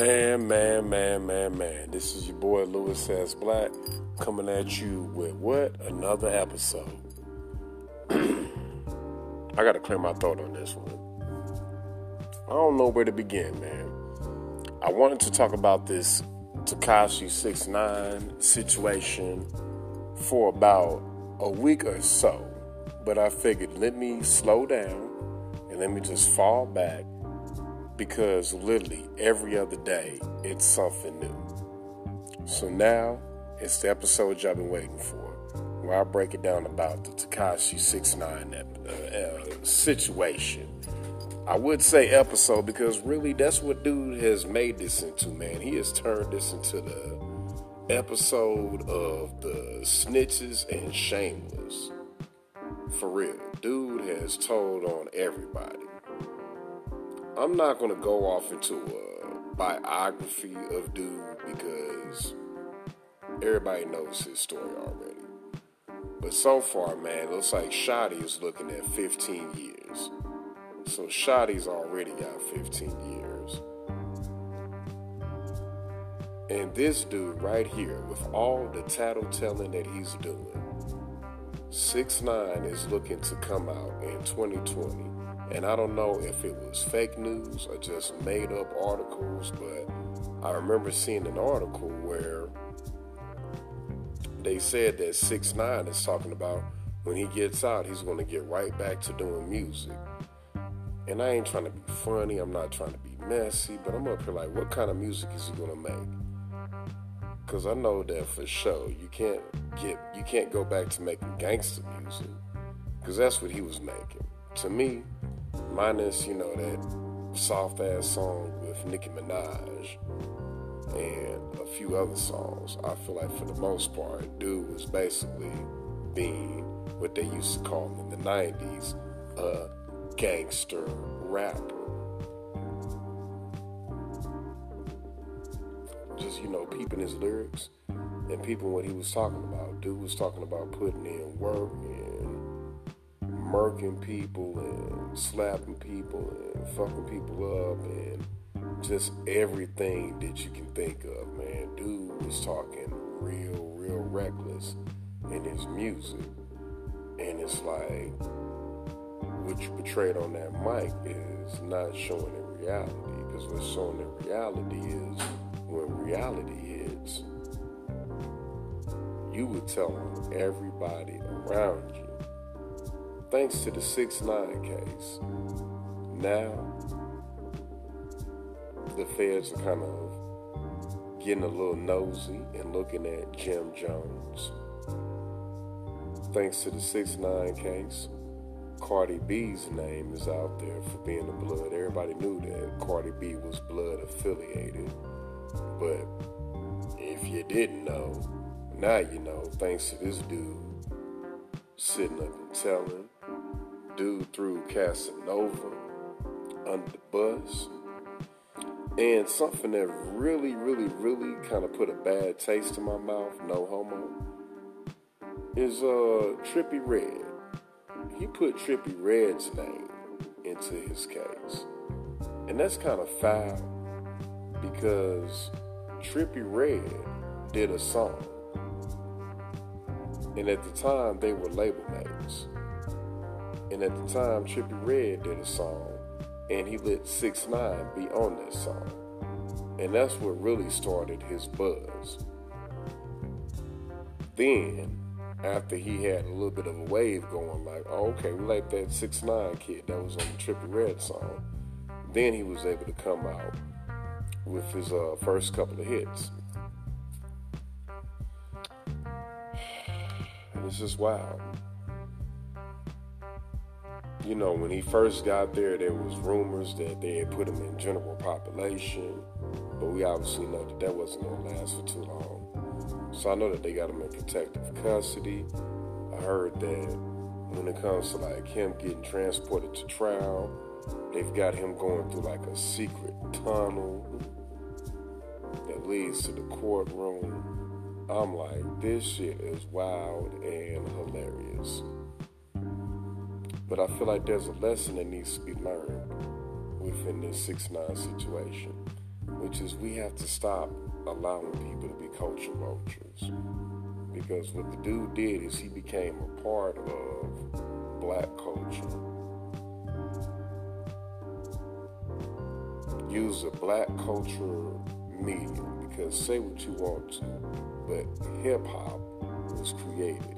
Man, man, man, man, man. This is your boy Lewis S. Black coming at you with what? Another episode. I gotta clear my throat on this one. I don't know where to begin, man. I wanted to talk about this Tekashi Six Nine situation for about a week or so, but I figured let me slow down and let me just fall back because literally every other day it's something new. So now it's the episode y'all been waiting for, where I break it down about the Tekashi 69 uh, uh, situation. I would say episode because really that's what dude has made this into, man. He has turned this into the episode of the snitches and shameless. For real. Dude has told on everybody. I'm not to go off into a biography of dude because everybody knows his story already. But so far, man, looks like Shotti is looking at 15 years. So Shotti's already got 15 years. And this dude right here, with all the tattletelling that he's doing, 6 9 is looking to come out in 2020 and I don't know if it was fake news or just made up articles, but I remember seeing an article where they said that 6 9 is talking about when he gets out, he's going to get right back to doing music. And I ain't trying to be funny, I'm not trying to be messy, but I'm up here like, what kind of music is he going to make? Because I know that for sure, you can't get, you can't go back to making gangster music, because that's what he was making. To me, minus you know that soft ass song with Nicki Minaj and a few other songs. I feel like for the most part, dude was basically being what they used to call in the '90s a gangster rapper. Just you know, peeping his lyrics and peeping what he was talking about. Dude was talking about putting in work and murking people and slapping people and fucking people up and just everything that you can think of, man. Dude was talking real, real reckless in his music. And it's like what you portrayed on that mic is not showing in reality. Because what's showing in reality is when reality is, you would tell everybody around you thanks to the 6 9 case, now the feds are kind of getting a little nosy and looking at Jim Jones. Thanks to the 6 9 case, Cardi B's name is out there for being a blood. Everybody knew that Cardi B was blood affiliated. But if you didn't know, now you know, thanks to this dude sitting up and telling dude threw Casanova under the bus. And something that really, really, really kind of put a bad taste in my mouth, no homo, is uh, Trippie Redd. He put Trippie Redd's name into his case. And that's kind of foul because Trippie Redd did a song. And at the time, they were label mates. And at the time, Trippie Redd did a song, and he let 6 9 be on that song. And that's what really started his buzz. Then, after he had a little bit of a wave going, like, oh, okay, we like that 6 9 kid that was on the Trippie Redd song, then he was able to come out with his uh, first couple of hits. It's just wild you know, when he first got there, there was rumors that they had put him in general population, but we obviously know that that wasn't to last for too long. So I know that they got him in protective custody. I heard that when it comes to like him getting transported to trial, they've got him going through like a secret tunnel that leads to the courtroom. I'm like, this shit is wild and hilarious. But I feel like there's a lesson that needs to be learned within this 6 9 situation. which is we have to stop allowing people to be culture vultures. Because what the dude did is he became a part of black culture. Use a black culture medium because say what you want to, but hip hop was created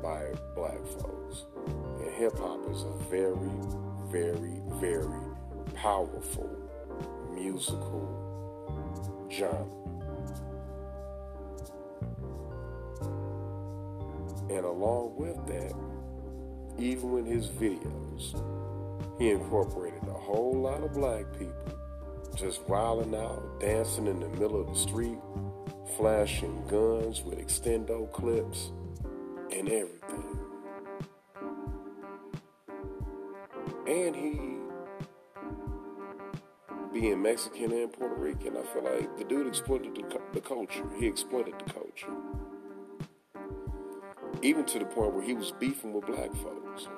by black folks. And hip hop is a very, very, very powerful musical genre. And along with that, even with his videos, he incorporated a whole lot of black people just wilding out, dancing in the middle of the street, flashing guns with extendo clips and everything. And he, being Mexican and Puerto Rican, I feel like the dude exploited the, the culture. He exploited the culture. Even to the point where he was beefing with black folks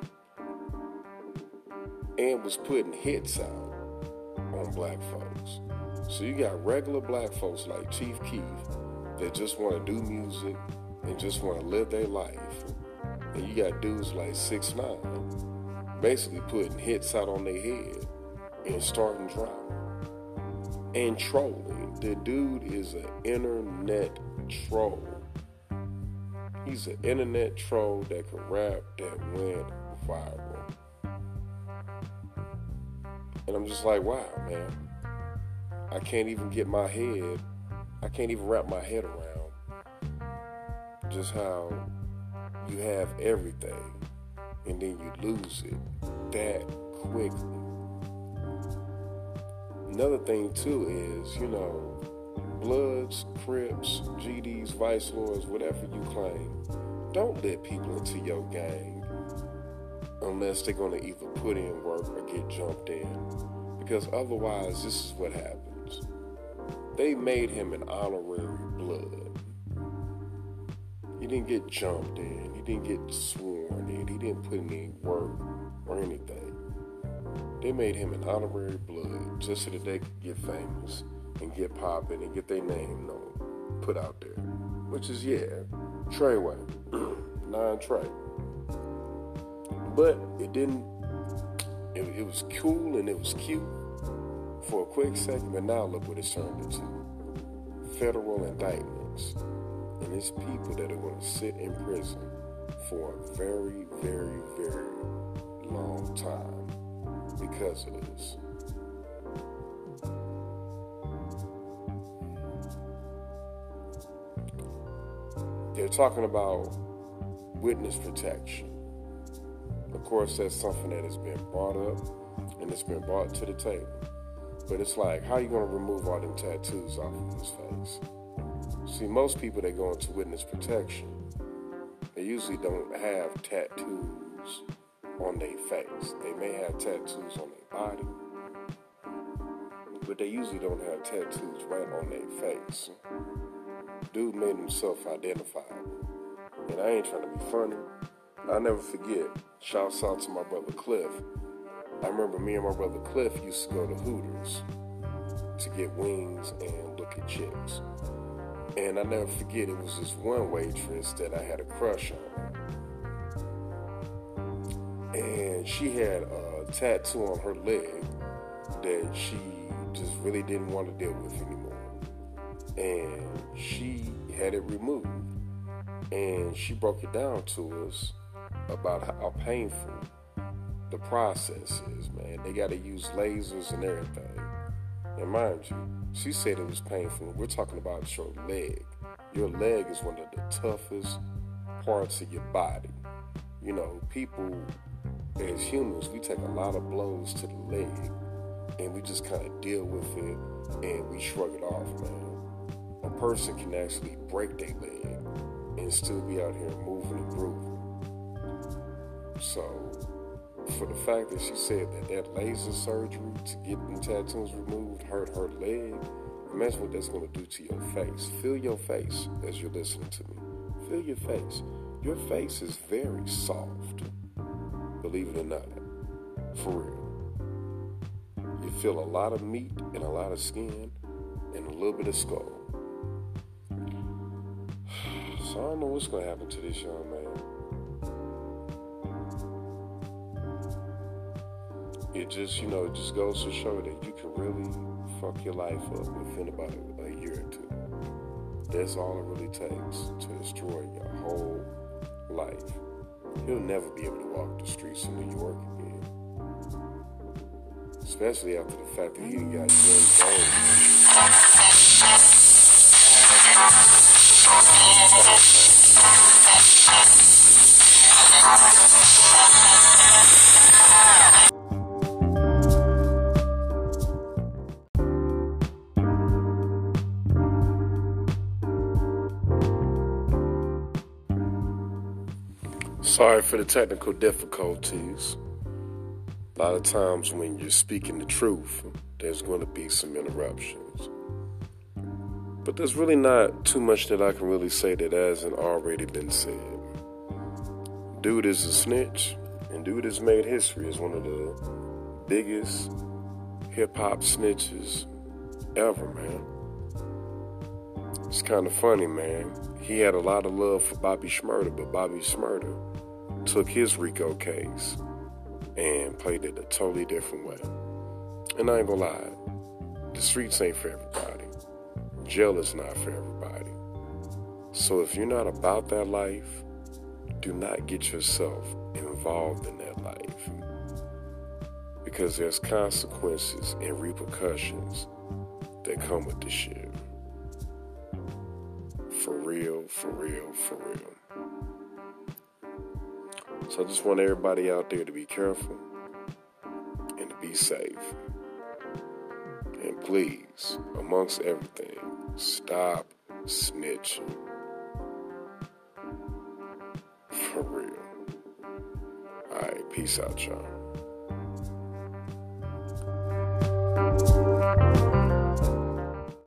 and was putting hits out on black folks. So you got regular black folks like Chief Keef that just want to do music and just want to live their life. And you got dudes like 6 9 basically putting hits out on their head and starting drama and trolling. The dude is an internet troll. He's an internet troll that can rap that went viral. And I'm just like, wow, man. I can't even get my head, I can't even wrap my head around just how you have everything and then you lose it that quickly. Another thing too is, you know, Bloods, Crips, GDs, Vice Lords, whatever you claim, don't let people into your gang unless they're going to either put in work or get jumped in. Because otherwise, this is what happens. They made him an honorary blood. He didn't get jumped in. He didn't get sworn in. He didn't put any work or anything. They made him an honorary blood just so that they could get famous and get popping and get their name known, put out there. Which is, yeah, Treyway, Nine Trey. But it didn't, it, it was cool and it was cute for a quick second, but now look what it's turned into federal indictments. And it's people that are going to sit in prison for a very, very, very long time because of this. They're talking about witness protection. Of course, that's something that has been brought up and it's been brought to the table. But it's like, how are you going to remove all them tattoos off of his face? See, most people that go into witness protection, they usually don't have tattoos on their face. They may have tattoos on their body, but they usually don't have tattoos right on their face. Dude made himself identifiable. And I ain't trying to be funny. I'll never forget. Shouts out to my brother Cliff. I remember me and my brother Cliff used to go to Hooters to get wings and look at chicks. And I never forget, it was this one waitress that I had a crush on. And she had a tattoo on her leg that she just really didn't want to deal with anymore. And she had it removed. And she broke it down to us about how painful the process is, man. They got to use lasers and everything. And mind you, she said it was painful. We're talking about your leg. Your leg is one of the toughest parts of your body. You know, people as humans, we take a lot of blows to the leg and we just kind of deal with it and we shrug it off, man. A person can actually break their leg and still be out here moving and grooving. So, for the fact that she said that that laser surgery to get the tattoos removed hurt her leg, imagine what that's going to do to your face. Feel your face as you're listening to me. Feel your face. Your face is very soft, believe it or not, for real. You feel a lot of meat and a lot of skin, and a little bit of skull. So I don't know what's gonna happen to this young man. It just, you know, it just goes to show that you can really fuck your life up within about a, a year or two. That's all it really takes to destroy your whole life. He'll never be able to walk the streets of New York again. Especially after the fact that he got young Sorry for the technical difficulties. A lot of times when you're speaking the truth, there's going to be some interruptions. But there's really not too much that I can really say that hasn't already been said. Dude is a snitch, and dude has made history as one of the biggest hip hop snitches ever, man. It's kind of funny, man. He had a lot of love for Bobby Shmurda, but Bobby Shmurda took his RICO case and played it a totally different way. And I ain't gonna lie, the streets ain't for everybody. Jail is not for everybody. So if you're not about that life, do not get yourself involved in that life. Because there's consequences and repercussions that come with this shit. For real, for real, for real. So I just want everybody out there to be careful and to be safe. And please, amongst everything, stop snitching. For real. Alright, peace out, y'all.